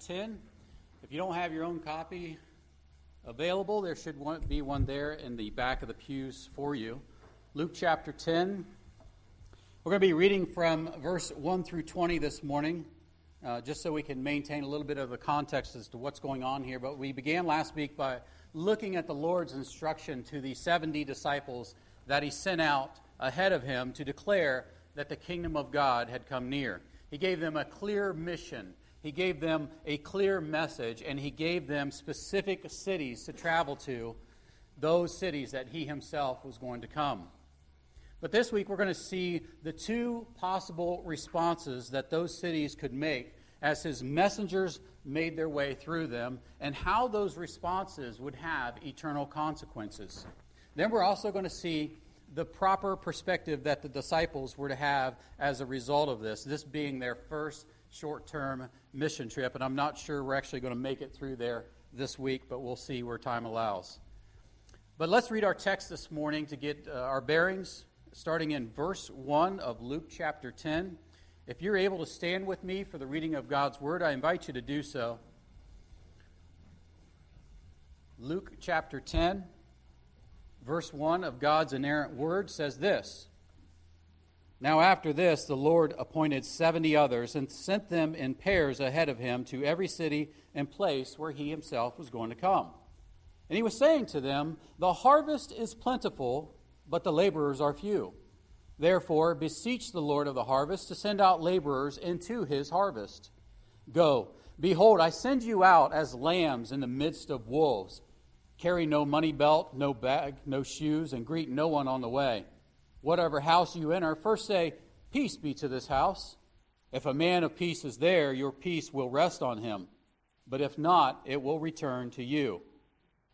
10. If you don't have your own copy available, there should be one there in the back of the pews for you. Luke chapter 10. We're going to be reading from verse 1 through 20 this morning, uh, just so we can maintain a little bit of the context as to what's going on here. But we began last week by looking at the Lord's instruction to the 70 disciples that he sent out ahead of him to declare that the kingdom of God had come near. He gave them a clear mission. He gave them a clear message, and he gave them specific cities to travel to, those cities that he himself was going to come. But this week we're going to see the two possible responses that those cities could make as his messengers made their way through them, and how those responses would have eternal consequences. Then we're also going to see the proper perspective that the disciples were to have as a result of this, this being their first short term mission trip. And I'm not sure we're actually going to make it through there this week, but we'll see where time allows. But let's read our text this morning to get uh, our bearings, starting in verse 1 of Luke chapter 10. If you're able to stand with me for the reading of God's word, I invite you to do so. Luke chapter 10 verse 1 of God's inerrant word says this Now, after this, the Lord appointed 70 others and sent them in pairs ahead of him to every city and place where he himself was going to come. And he was saying to them, The harvest is plentiful, but the laborers are few. Therefore, beseech the Lord of the harvest to send out laborers into his harvest. Go, behold, I send you out as lambs in the midst of wolves. Carry no money belt, no bag, no shoes, and greet no one on the way. Whatever house you enter, first say, Peace be to this house. If a man of peace is there, your peace will rest on him. But if not, it will return to you.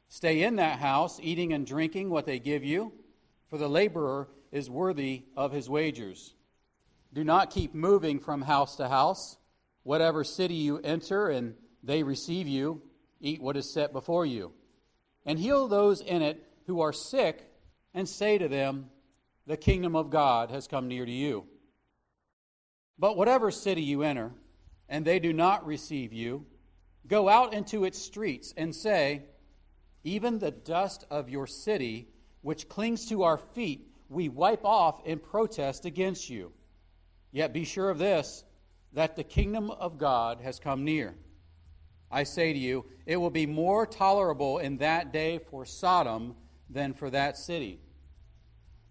Stay in that house, eating and drinking what they give you, for the laborer is worthy of his wages. Do not keep moving from house to house. Whatever city you enter and they receive you, eat what is set before you and heal those in it who are sick, and say to them, The kingdom of God has come near to you. But whatever city you enter, and they do not receive you, go out into its streets and say, Even the dust of your city, which clings to our feet, we wipe off in protest against you. Yet be sure of this, that the kingdom of God has come near. I say to you, it will be more tolerable in that day for Sodom than for that city.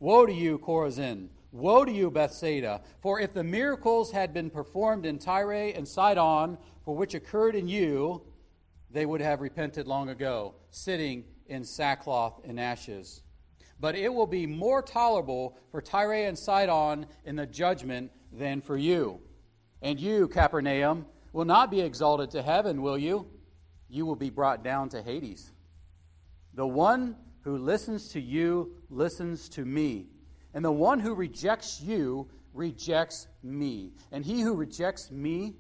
Woe to you, Chorazin! Woe to you, Bethsaida! For if the miracles had been performed in Tyre and Sidon, for which occurred in you, they would have repented long ago, sitting in sackcloth and ashes. But it will be more tolerable for Tyre and Sidon in the judgment than for you. And you, Capernaum, will not be exalted to heaven, will you? You will be brought down to Hades. The one who listens to you listens to me. And the one who rejects you rejects me. And he who rejects me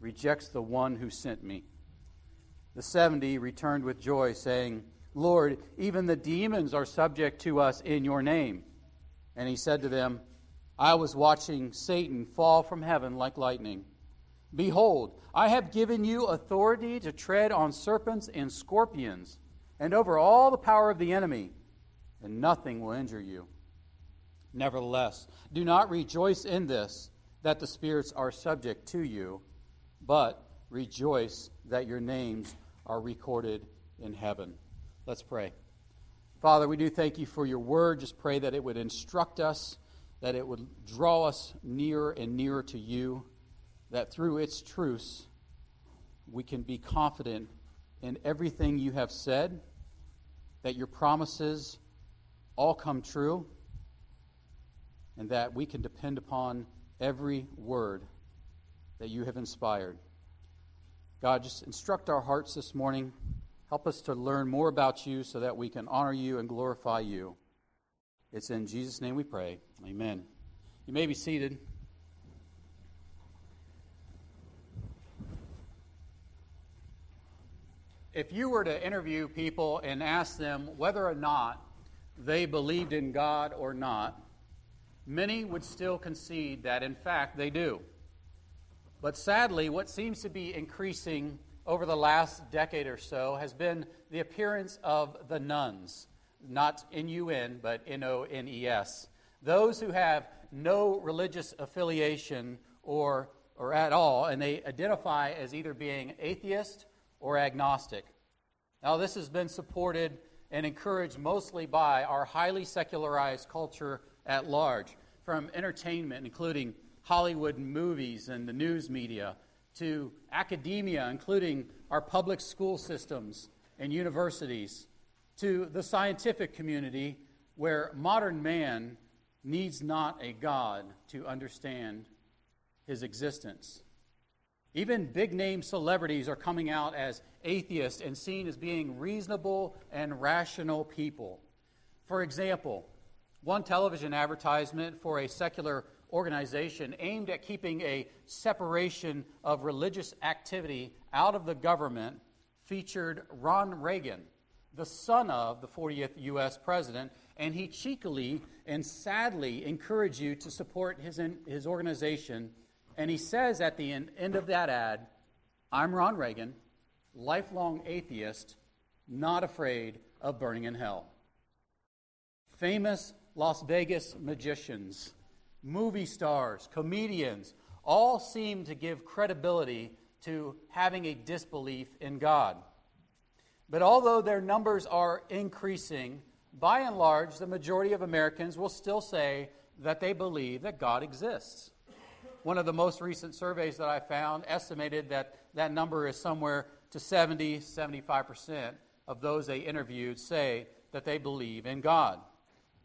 rejects the one who sent me. The 70 returned with joy, saying, Lord, even the demons are subject to us in your name. And he said to them, I was watching Satan fall from heaven like lightning. Behold, I have given you authority to tread on serpents and scorpions, and over all the power of the enemy, and nothing will injure you. Nevertheless, do not rejoice in this, that the spirits are subject to you, but rejoice that your names are recorded in heaven. Let's pray. Father, we do thank you for your word. Just pray that it would instruct us, that it would draw us nearer and nearer to you that through its truths we can be confident in everything you have said, that your promises all come true, and that we can depend upon every word that you have inspired. God, just instruct our hearts this morning. Help us to learn more about you so that we can honor you and glorify you. It's in Jesus' name we pray. Amen. You may be seated. If you were to interview people and ask them whether or not they believed in God or not, many would still concede that, in fact, they do. But sadly, what seems to be increasing over the last decade or so has been the appearance of the nuns, not N U N, but N O N E S. Those who have no religious affiliation or, or at all, and they identify as either being atheist or agnostic. Now, this has been supported and encouraged mostly by our highly secularized culture at large, from entertainment, including Hollywood movies and the news media, to academia, including our public school systems and universities, to the scientific community, where modern man needs not a God to understand his existence. Even big name celebrities are coming out as atheists and seen as being reasonable and rational people. For example, one television advertisement for a secular organization aimed at keeping a separation of religious activity out of the government featured Ron Reagan, the son of the 40th U.S. president, and he cheekily and sadly encouraged you to support his, his organization. And he says at the end, end of that ad, I'm Ron Reagan, lifelong atheist, not afraid of burning in hell. Famous Las Vegas magicians, movie stars, comedians, all seem to give credibility to having a disbelief in God. But although their numbers are increasing, by and large, the majority of Americans will still say that they believe that God exists. One of the most recent surveys that I found estimated that that number is somewhere to 70, 75% of those they interviewed say that they believe in God.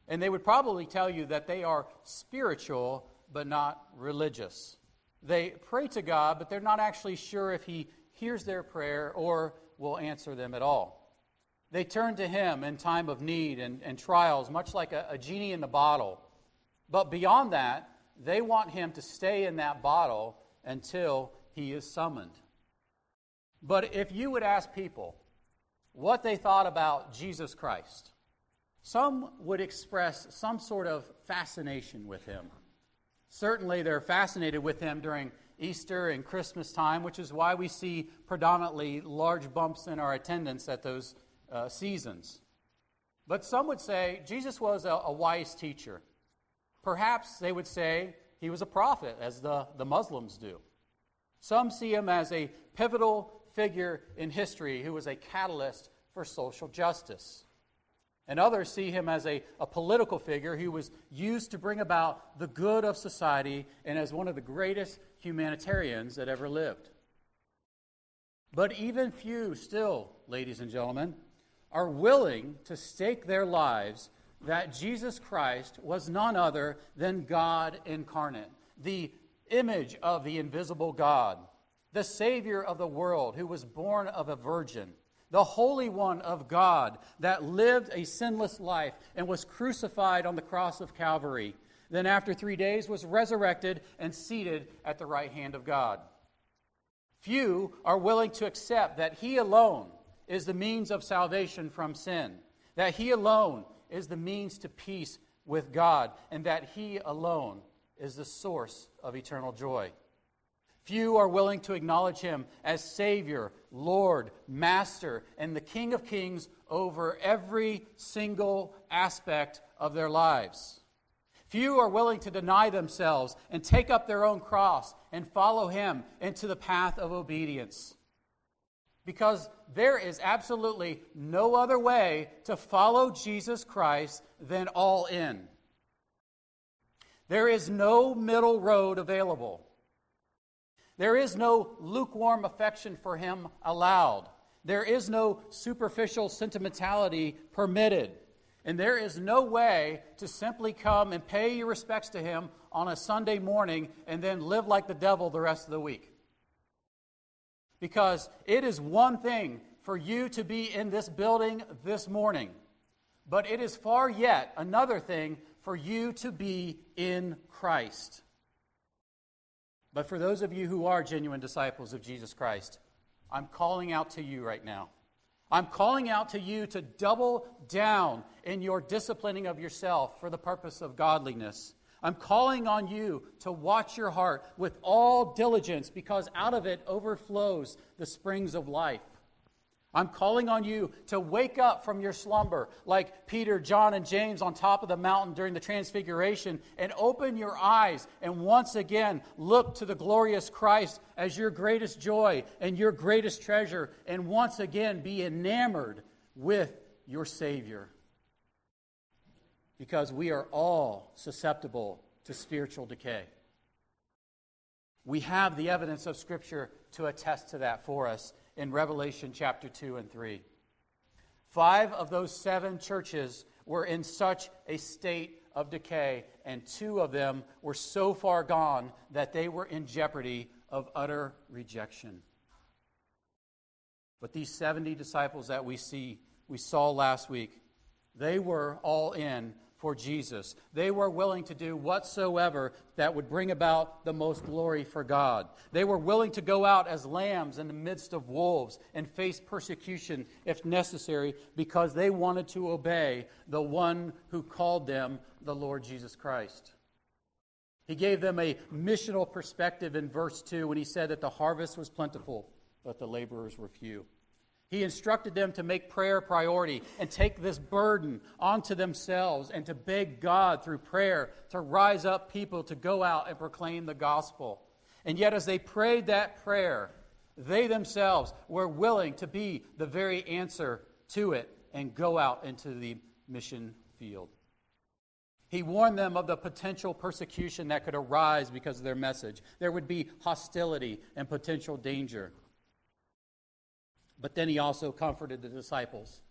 And they would probably tell you that they are spiritual but not religious. They pray to God, but they're not actually sure if He hears their prayer or will answer them at all. They turn to Him in time of need and, and trials, much like a, a genie in the bottle. But beyond that, they want Him to stay in that bottle until He is summoned. But if you would ask people what they thought about Jesus Christ, some would express some sort of fascination with him. Certainly, they're fascinated with him during Easter and Christmas time, which is why we see predominantly large bumps in our attendance at those uh, seasons. But some would say Jesus was a, a wise teacher. Perhaps they would say he was a prophet, as the, the Muslims do. Some see him as a pivotal figure in history who was a catalyst for social justice. And others see him as a, a political figure who was used to bring about the good of society and as one of the greatest humanitarians that ever lived. But even few still, ladies and gentlemen, are willing to stake their lives that Jesus Christ was none other than God incarnate, the image of the invisible God, the Savior of the world who was born of a virgin, the Holy One of God that lived a sinless life and was crucified on the cross of Calvary, then after three days was resurrected and seated at the right hand of God. Few are willing to accept that He alone is the means of salvation from sin, that He alone is the means to peace with God, and that He alone is the source of eternal joy. Few are willing to acknowledge him as Savior, Lord, Master, and the King of Kings over every single aspect of their lives. Few are willing to deny themselves and take up their own cross and follow him into the path of obedience. Because there is absolutely no other way to follow Jesus Christ than all in. There is no middle road available. There is no lukewarm affection for him allowed. There is no superficial sentimentality permitted. And there is no way to simply come and pay your respects to him on a Sunday morning and then live like the devil the rest of the week. Because it is one thing for you to be in this building this morning, but it is far yet another thing for you to be in Christ. But for those of you who are genuine disciples of Jesus Christ, I'm calling out to you right now. I'm calling out to you to double down in your disciplining of yourself for the purpose of godliness. I'm calling on you to watch your heart with all diligence because out of it overflows the springs of life. I'm calling on you to wake up from your slumber, like Peter, John, and James on top of the mountain during the Transfiguration, and open your eyes and once again look to the glorious Christ as your greatest joy and your greatest treasure, and once again be enamored with your Savior. Because we are all susceptible to spiritual decay. We have the evidence of Scripture to attest to that for us in Revelation chapter 2 and 3. Five of those seven churches were in such a state of decay, and two of them were so far gone that they were in jeopardy of utter rejection. But these 70 disciples that we see, we saw last week, they were all in for Jesus. They were willing to do whatsoever that would bring about the most glory for God. They were willing to go out as lambs in the midst of wolves and face persecution if necessary because they wanted to obey the one who called them the Lord Jesus Christ. He gave them a missional perspective in verse 2 when he said that the harvest was plentiful, but the laborers were few. He instructed them to make prayer a priority and take this burden onto themselves and to beg God through prayer to rise up people to go out and proclaim the gospel. And yet, as they prayed that prayer, they themselves were willing to be the very answer to it and go out into the mission field. He warned them of the potential persecution that could arise because of their message. There would be hostility and potential danger. But then he also comforted the disciples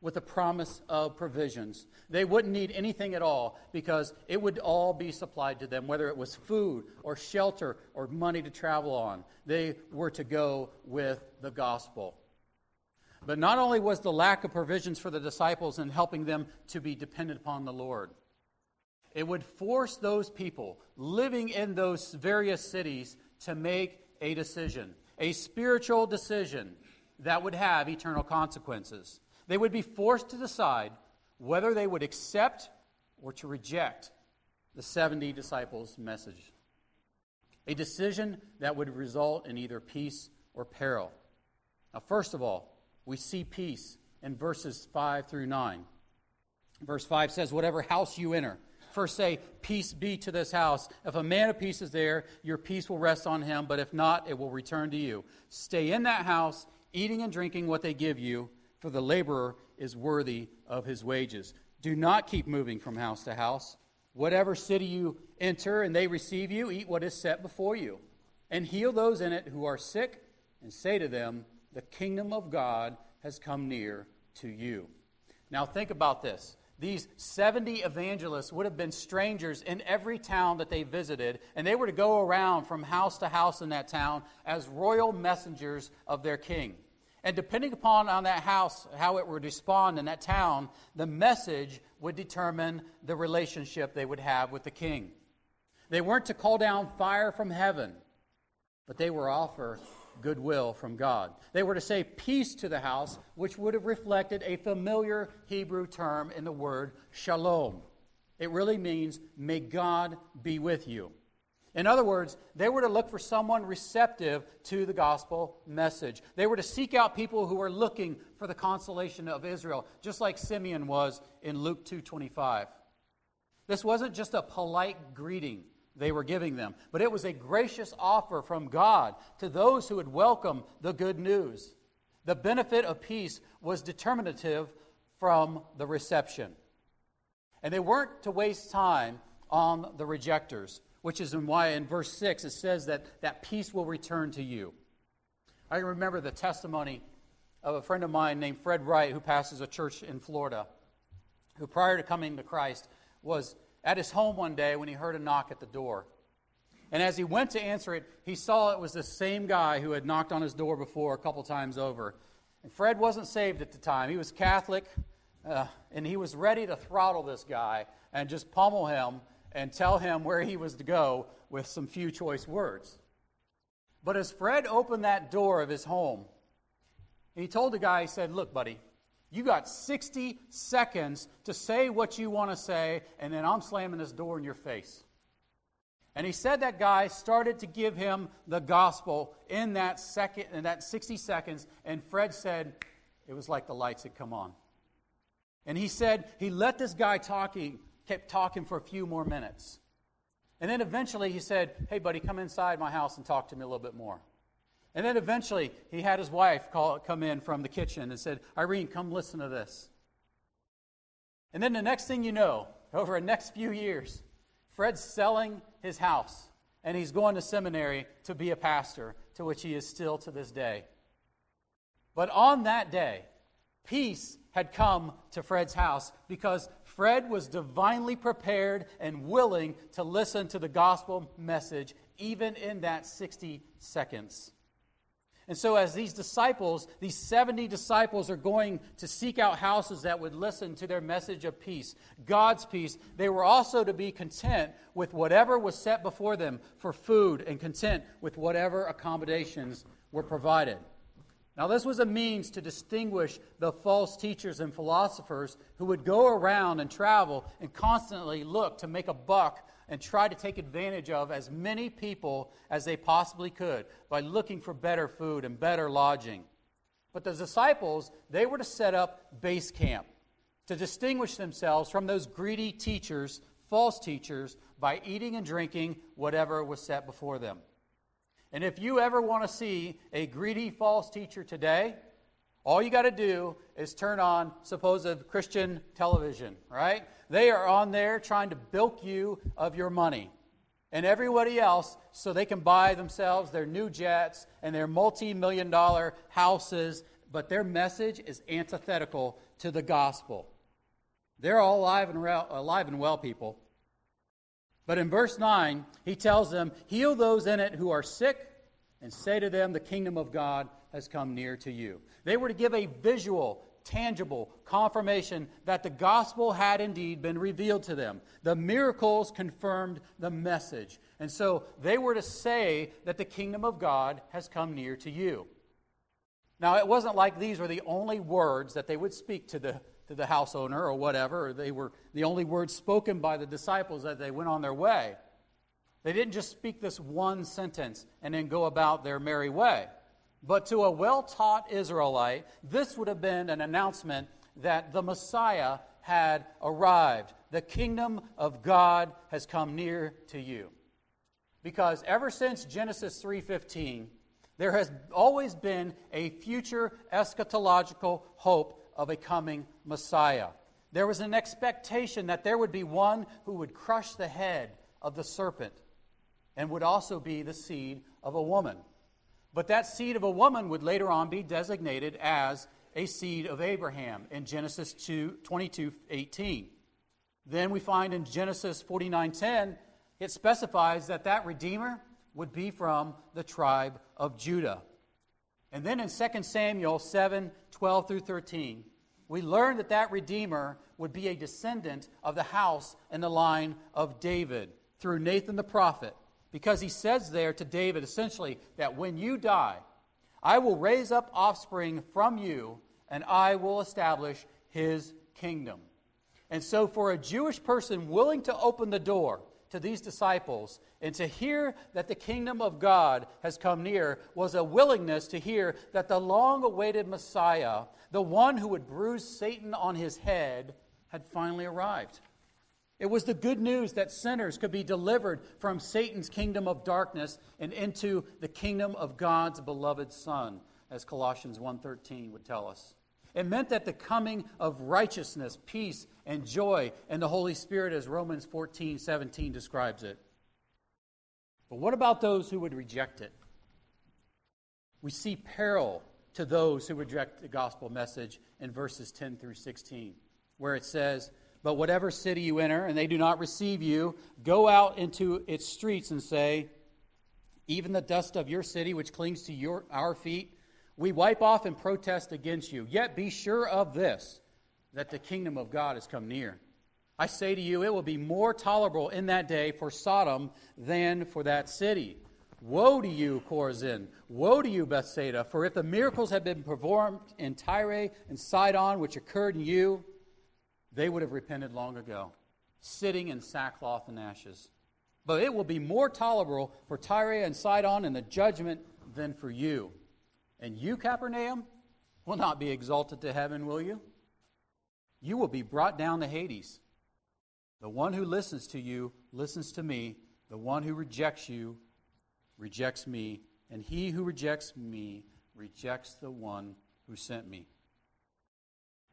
with a promise of provisions. They wouldn't need anything at all because it would all be supplied to them, whether it was food or shelter or money to travel on. They were to go with the gospel. But not only was the lack of provisions for the disciples in helping them to be dependent upon the Lord, it would force those people living in those various cities to make a decision, a spiritual decision that would have eternal consequences. They would be forced to decide whether they would accept or to reject the 70 disciples' message. A decision that would result in either peace or peril. Now, first of all, we see peace in verses 5 through 9. Verse 5 says, Whatever house you enter, first say, Peace be to this house. If a man of peace is there, your peace will rest on him, but if not, it will return to you. Stay in that house eating and drinking what they give you, for the laborer is worthy of his wages. Do not keep moving from house to house. Whatever city you enter and they receive you, eat what is set before you, and heal those in it who are sick, and say to them, The kingdom of God has come near to you. Now, think about this. These 70 evangelists would have been strangers in every town that they visited, and they were to go around from house to house in that town as royal messengers of their king. And depending upon on that house, how it would respond in that town, the message would determine the relationship they would have with the king. They weren't to call down fire from heaven, but they were offer goodwill from God. They were to say peace to the house, which would have reflected a familiar Hebrew term in the word shalom. It really means, may God be with you. In other words, they were to look for someone receptive to the gospel message. They were to seek out people who were looking for the consolation of Israel, just like Simeon was in Luke 2:25. This wasn't just a polite greeting they were giving them, but it was a gracious offer from God to those who would welcome the good news. The benefit of peace was determinative from the reception. And they weren't to waste time on the rejectors which is why in verse 6 it says that that peace will return to you. I remember the testimony of a friend of mine named Fred Wright, who pastors a church in Florida, who prior to coming to Christ was at his home one day when he heard a knock at the door. And as he went to answer it, he saw it was the same guy who had knocked on his door before a couple times over. And Fred wasn't saved at the time. He was Catholic, uh, and he was ready to throttle this guy and just pummel him and tell him where he was to go with some few choice words. But as Fred opened that door of his home, he told the guy, he said, Look, buddy, You got 60 seconds to say what you want to say, and then I'm slamming this door in your face. And he said that guy started to give him the gospel in that second in that 60 seconds, and Fred said it was like the lights had come on. And he said he let this guy talking, kept talking for a few more minutes. And then eventually he said, Hey, buddy, come inside my house and talk to me a little bit more. And then eventually he had his wife call, come in from the kitchen and said, Irene, come listen to this. And then the next thing you know, over the next few years, Fred's selling his house and he's going to seminary to be a pastor, to which he is still to this day. But on that day, peace had come to Fred's house because Fred was divinely prepared and willing to listen to the gospel message, even in that 60 seconds. And so, as these disciples, these 70 disciples, are going to seek out houses that would listen to their message of peace, God's peace, they were also to be content with whatever was set before them for food and content with whatever accommodations were provided. Now, this was a means to distinguish the false teachers and philosophers who would go around and travel and constantly look to make a buck and try to take advantage of as many people as they possibly could by looking for better food and better lodging. But the disciples, they were to set up base camp to distinguish themselves from those greedy teachers, false teachers, by eating and drinking whatever was set before them. And if you ever want to see a greedy false teacher today, all you got to do is turn on supposed Christian television, right? They are on there trying to bilk you of your money and everybody else so they can buy themselves their new jets and their multi million dollar houses, but their message is antithetical to the gospel. They're all alive and, re- alive uh, and well, people. But in verse 9, he tells them, Heal those in it who are sick, and say to them, The kingdom of God has come near to you. They were to give a visual, tangible confirmation that the gospel had indeed been revealed to them. The miracles confirmed the message. And so they were to say that the kingdom of God has come near to you. Now, it wasn't like these were the only words that they would speak to the to the house owner or whatever, they were the only words spoken by the disciples as they went on their way. They didn't just speak this one sentence and then go about their merry way. But to a well taught Israelite, this would have been an announcement that the Messiah had arrived. The kingdom of God has come near to you. Because ever since Genesis 3:15, there has always been a future eschatological hope of a coming Messiah. There was an expectation that there would be one who would crush the head of the serpent and would also be the seed of a woman. But that seed of a woman would later on be designated as a seed of Abraham in Genesis 2, 22 18. Then we find in Genesis 49 10, it specifies that that Redeemer would be from the tribe of Judah. And then in 2 Samuel 7 12 through 13, we learn that that Redeemer would be a descendant of the house and the line of David through Nathan the prophet, because he says there to David essentially that when you die, I will raise up offspring from you, and I will establish his kingdom. And so, for a Jewish person willing to open the door to these disciples and to hear that the kingdom of God has come near was a willingness to hear that the long awaited Messiah, the one who would bruise Satan on his head, had finally arrived. It was the good news that sinners could be delivered from Satan's kingdom of darkness and into the kingdom of God's beloved Son, as Colossians 1:13 would tell us. It meant that the coming of righteousness, peace, and joy and the Holy Spirit, as Romans 14 17 describes it. But what about those who would reject it? We see peril to those who reject the gospel message in verses 10 through 16, where it says, But whatever city you enter and they do not receive you, go out into its streets and say, Even the dust of your city, which clings to your, our feet, we wipe off and protest against you. Yet be sure of this, that the kingdom of God has come near. I say to you, it will be more tolerable in that day for Sodom than for that city. Woe to you, Chorazin! Woe to you, Bethsaida! For if the miracles had been performed in Tyre and Sidon, which occurred in you, they would have repented long ago, sitting in sackcloth and ashes. But it will be more tolerable for Tyre and Sidon in the judgment than for you. And you, Capernaum, will not be exalted to heaven, will you? You will be brought down to Hades. The one who listens to you listens to me. The one who rejects you rejects me, and he who rejects me rejects the one who sent me.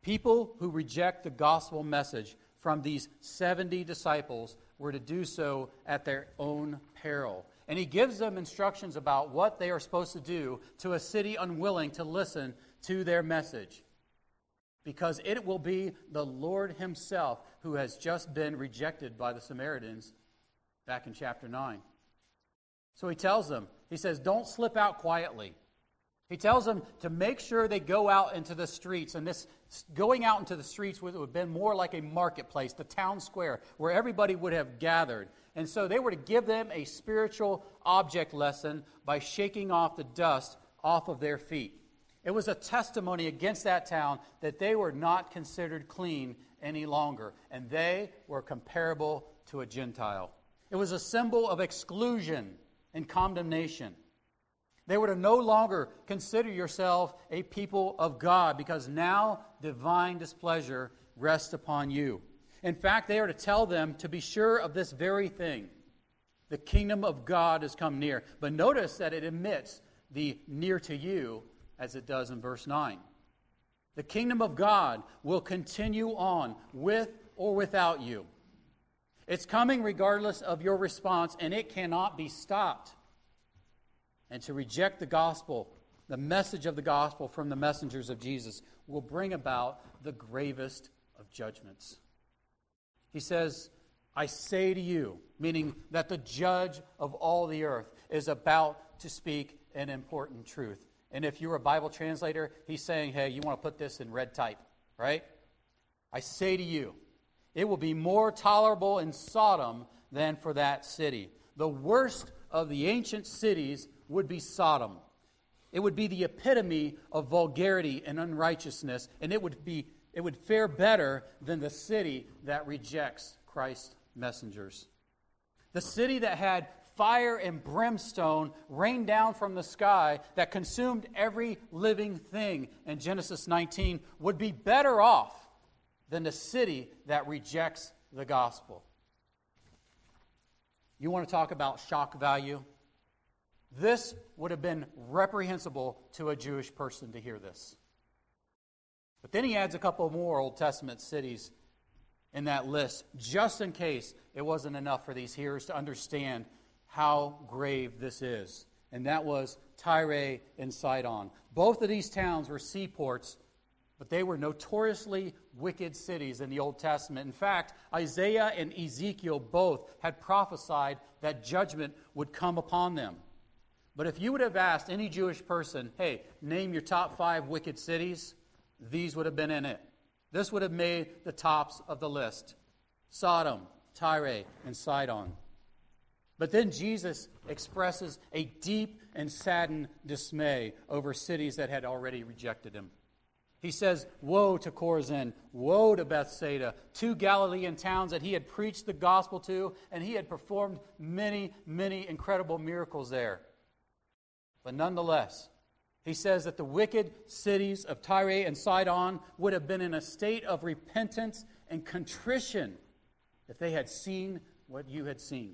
People who reject the gospel message from these 70 disciples were to do so at their own peril. And he gives them instructions about what they are supposed to do to a city unwilling to listen to their message. Because it will be the Lord Himself who has just been rejected by the Samaritans back in chapter 9. So he tells them, he says, don't slip out quietly. He tells them to make sure they go out into the streets. And this going out into the streets would have been more like a marketplace, the town square, where everybody would have gathered. And so they were to give them a spiritual object lesson by shaking off the dust off of their feet. It was a testimony against that town that they were not considered clean any longer, and they were comparable to a Gentile. It was a symbol of exclusion and condemnation. They were to no longer consider yourself a people of God because now divine displeasure rests upon you. In fact, they are to tell them to be sure of this very thing. The kingdom of God has come near. But notice that it emits the near to you as it does in verse 9. The kingdom of God will continue on with or without you. It's coming regardless of your response, and it cannot be stopped. And to reject the gospel, the message of the gospel from the messengers of Jesus, will bring about the gravest of judgments. He says, I say to you, meaning that the judge of all the earth is about to speak an important truth. And if you're a Bible translator, he's saying, hey, you want to put this in red type, right? I say to you, it will be more tolerable in Sodom than for that city. The worst of the ancient cities would be Sodom. It would be the epitome of vulgarity and unrighteousness, and it would, be, it would fare better than the city that rejects Christ's messengers. The city that had fire and brimstone rained down from the sky that consumed every living thing in Genesis 19 would be better off than the city that rejects the gospel. You want to talk about shock value? This would have been reprehensible to a Jewish person to hear this. But then he adds a couple more Old Testament cities in that list, just in case it wasn't enough for these hearers to understand how grave this is. And that was Tyre and Sidon. Both of these towns were seaports but they were notoriously wicked cities in the Old Testament. In fact, Isaiah and Ezekiel both had prophesied that judgment would come upon them. But if you would have asked any Jewish person, hey, name your top five wicked cities, these would have been in it. This would have made the tops of the list Sodom, Tyre, and Sidon. But then Jesus expresses a deep and saddened dismay over cities that had already rejected him. He says, Woe to Chorazin, woe to Bethsaida, two Galilean towns that he had preached the gospel to, and he had performed many, many incredible miracles there. But nonetheless, he says that the wicked cities of Tyre and Sidon would have been in a state of repentance and contrition if they had seen what you had seen.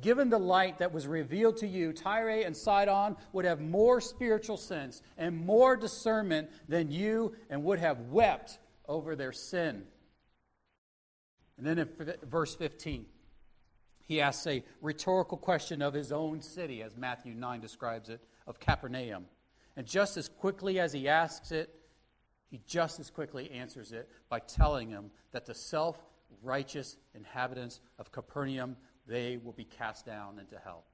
Given the light that was revealed to you, Tyre and Sidon would have more spiritual sense and more discernment than you and would have wept over their sin. And then in verse 15, he asks a rhetorical question of his own city, as Matthew 9 describes it, of Capernaum. And just as quickly as he asks it, he just as quickly answers it by telling him that the self righteous inhabitants of Capernaum they will be cast down into hell.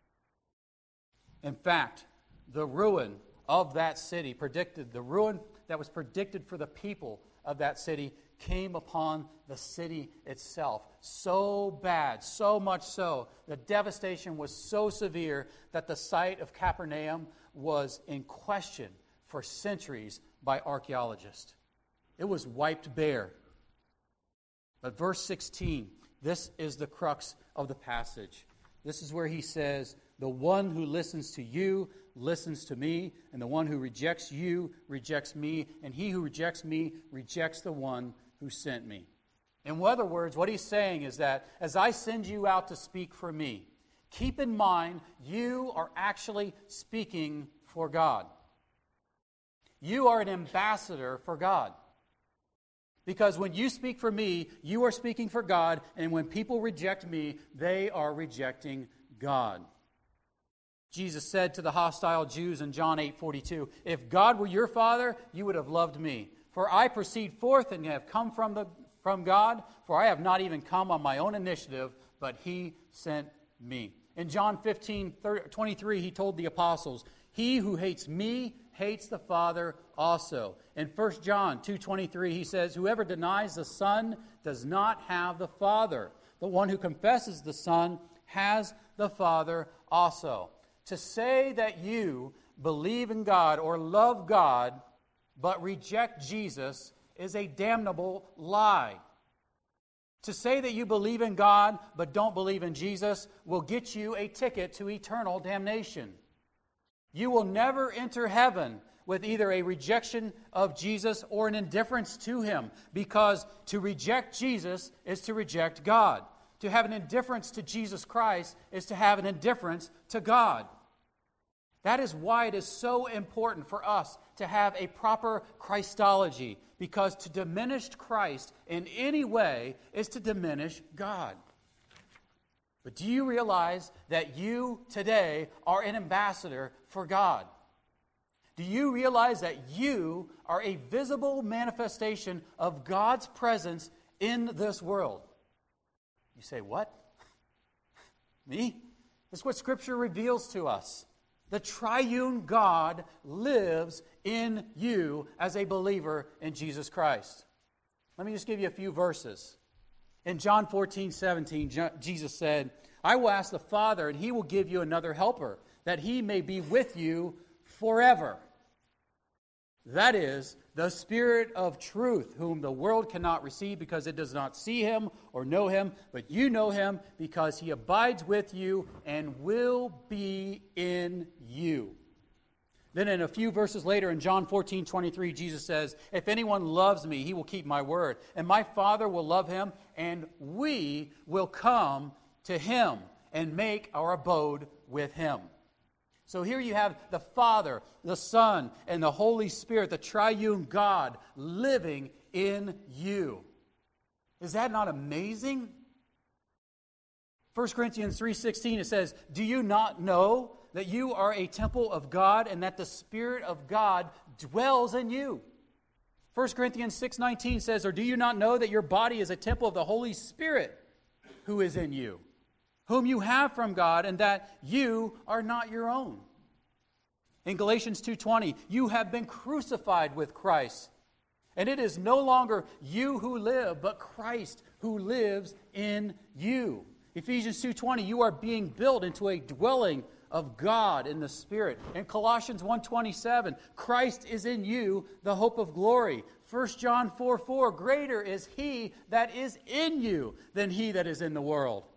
In fact, the ruin of that city, predicted, the ruin that was predicted for the people of that city, came upon the city itself. So bad, so much so, the devastation was so severe that the site of Capernaum was in question for centuries by archaeologists. It was wiped bare. But verse 16, this is the crux of the passage. This is where he says, The one who listens to you listens to me, and the one who rejects you rejects me, and he who rejects me rejects the one who sent me. In other words, what he's saying is that as I send you out to speak for me, keep in mind you are actually speaking for God. You are an ambassador for God. Because when you speak for me, you are speaking for God, and when people reject me, they are rejecting God. Jesus said to the hostile Jews in John 8 42, If God were your father, you would have loved me. For I proceed forth and have come from, the, from God, for I have not even come on my own initiative, but he sent me. In John 15 23, he told the apostles, He who hates me hates the Father also. In 1 John 2:23 he says, "Whoever denies the Son does not have the Father. The one who confesses the Son has the Father also." To say that you believe in God or love God but reject Jesus is a damnable lie. To say that you believe in God but don't believe in Jesus will get you a ticket to eternal damnation. You will never enter heaven with either a rejection of Jesus or an indifference to him, because to reject Jesus is to reject God. To have an indifference to Jesus Christ is to have an indifference to God. That is why it is so important for us to have a proper Christology, because to diminish Christ in any way is to diminish God. But do you realize that you today are an ambassador for God? Do you realize that you are a visible manifestation of God's presence in this world? You say, What? Me? That's what Scripture reveals to us. The triune God lives in you as a believer in Jesus Christ. Let me just give you a few verses. In John 14, 17, Jesus said, I will ask the Father, and he will give you another helper, that he may be with you forever. That is, the Spirit of truth, whom the world cannot receive because it does not see him or know him, but you know him because he abides with you and will be in you. Then, in a few verses later, in John 14 23, Jesus says, If anyone loves me, he will keep my word, and my Father will love him, and we will come to him and make our abode with him. So here you have the Father, the Son, and the Holy Spirit, the triune God, living in you. Is that not amazing? 1 Corinthians 3:16 it says, "Do you not know that you are a temple of God and that the Spirit of God dwells in you. 1 Corinthians 6:19 says, "Or do you not know that your body is a temple of the Holy Spirit who is in you, whom you have from God, and that you are not your own?" In Galatians 2:20, "You have been crucified with Christ, and it is no longer you who live, but Christ who lives in you." Ephesians 2:20, "You are being built into a dwelling of God in the Spirit. In Colossians 1:27, Christ is in you, the hope of glory. 1 John 4 4, greater is he that is in you than he that is in the world.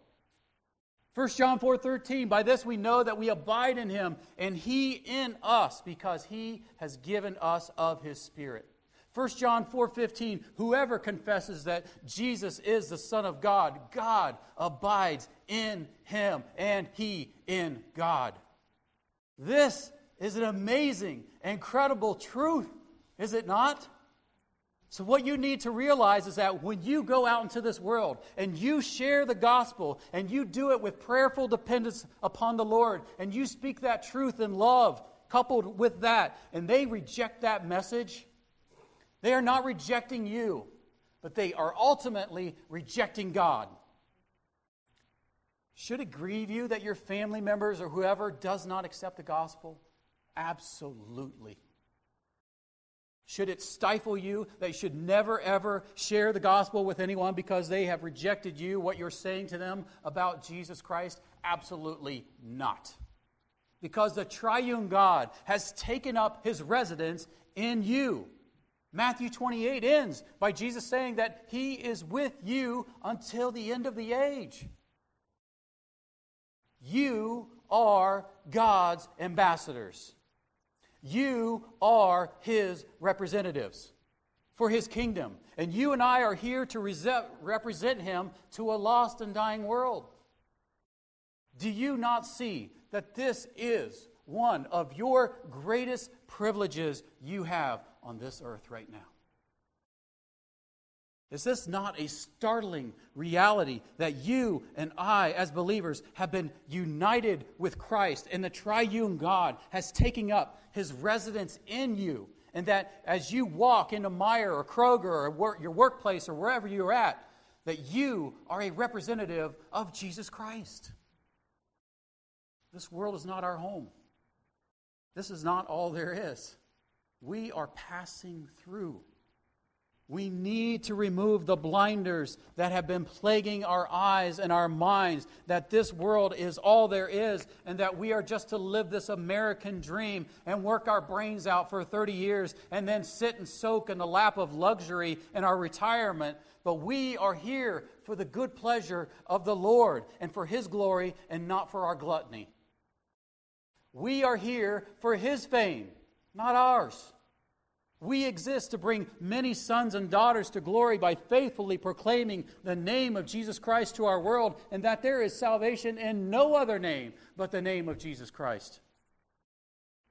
1 John 4 13, by this we know that we abide in him and he in us because he has given us of his Spirit. 1 John 4:15 Whoever confesses that Jesus is the son of God God abides in him and he in God. This is an amazing incredible truth, is it not? So, what you need to realize is that when you go out into this world and you share the gospel and you do it with prayerful dependence upon the Lord and you speak that truth in love coupled with that, and they reject that message, they are not rejecting you, but they are ultimately rejecting God. Should it grieve you that your family members or whoever does not accept the gospel? Absolutely. Should it stifle you you should never, ever share the gospel with anyone because they have rejected you, what you're saying to them about Jesus Christ? Absolutely not. Because the triune God has taken up his residence in you. Matthew 28 ends by Jesus saying that he is with you until the end of the age. You are God's ambassadors. You are his representatives for his kingdom. And you and I are here to represent him to a lost and dying world. Do you not see that this is one of your greatest privileges you have on this earth right now? Is this not a startling reality that you and I, as believers, have been united with Christ and the triune God has taken up his residence in you? And that as you walk into Meijer or Kroger or work, your workplace or wherever you're at, that you are a representative of Jesus Christ. This world is not our home. This is not all there is. We are passing through. We need to remove the blinders that have been plaguing our eyes and our minds that this world is all there is and that we are just to live this American dream and work our brains out for 30 years and then sit and soak in the lap of luxury in our retirement. But we are here for the good pleasure of the Lord and for His glory and not for our gluttony. We are here for His fame, not ours. We exist to bring many sons and daughters to glory by faithfully proclaiming the name of Jesus Christ to our world, and that there is salvation in no other name but the name of Jesus Christ.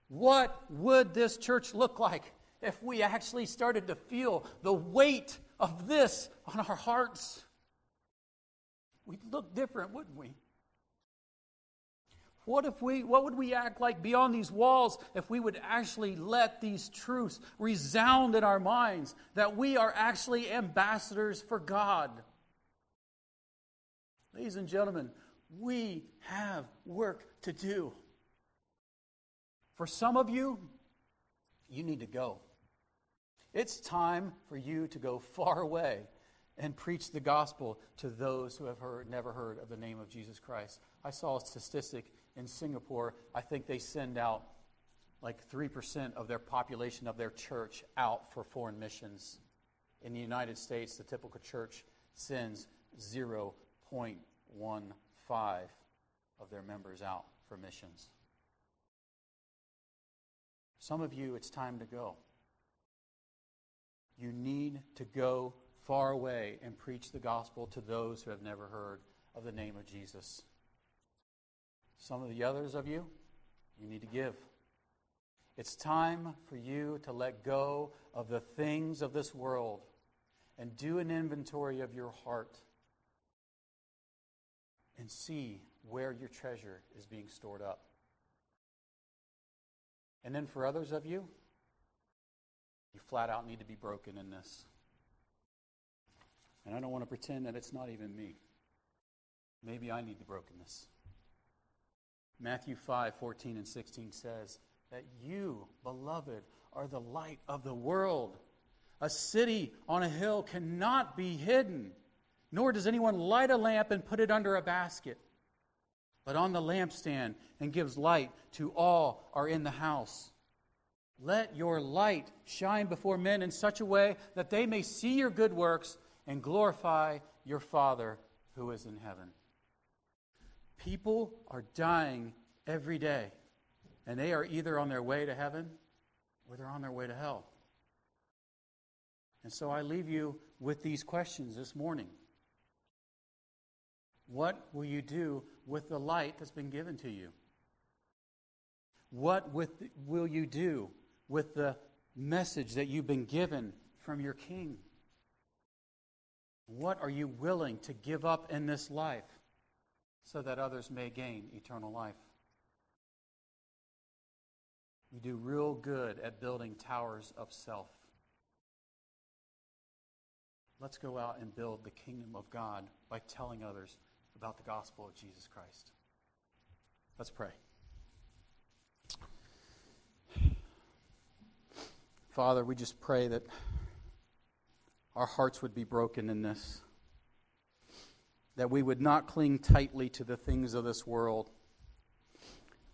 What would this church look like if we actually started to feel the weight of this on our hearts? We'd look different, wouldn't we? What if we what would we act like beyond these walls if we would actually let these truths resound in our minds that we are actually ambassadors for God? Ladies and gentlemen, we have work to do. For some of you, you need to go. It's time for you to go far away and preach the gospel to those who have heard, never heard of the name of Jesus Christ. I saw a statistic in Singapore, I think they send out like 3% of their population of their church out for foreign missions. In the United States, the typical church sends 0.15 of their members out for missions. Some of you, it's time to go. You need to go far away and preach the gospel to those who have never heard of the name of Jesus. Some of the others of you, you need to give. It's time for you to let go of the things of this world and do an inventory of your heart and see where your treasure is being stored up. And then for others of you, you flat out need to be broken in this. And I don't want to pretend that it's not even me. Maybe I need the brokenness. Matthew 5 14 and 16 says that you, beloved, are the light of the world. A city on a hill cannot be hidden, nor does anyone light a lamp and put it under a basket, but on the lampstand and gives light to all are in the house. Let your light shine before men in such a way that they may see your good works and glorify your Father who is in heaven. People are dying every day, and they are either on their way to heaven or they're on their way to hell. And so I leave you with these questions this morning. What will you do with the light that's been given to you? What with, will you do with the message that you've been given from your King? What are you willing to give up in this life so that others may gain eternal life? You do real good at building towers of self. Let's go out and build the kingdom of God by telling others about the gospel of Jesus Christ. Let's pray. Father, we just pray that our hearts would be broken in this, that we would not cling tightly to the things of this world,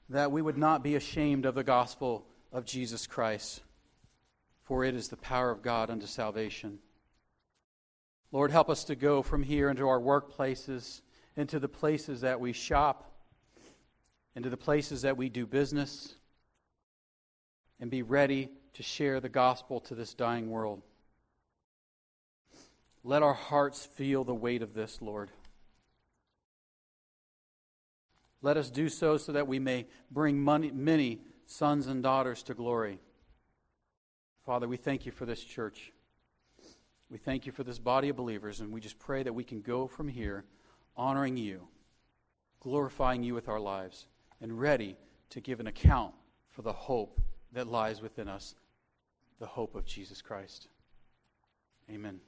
that we would not be ashamed of the gospel of Jesus Christ, for it is the power of God unto salvation. Lord, help us to go from here into our workplaces, into the places that we shop, into the places that we do business, and be ready to share the gospel to this dying world. Let our hearts feel the weight of this, Lord. Let us do so so that we may bring money, many sons and daughters to glory. Father, we thank you for this church. We thank you for this body of believers, and we just pray that we can go from here honoring you, glorifying you with our lives, and ready to give an account for the hope that lies within us, the hope of Jesus Christ. Amen.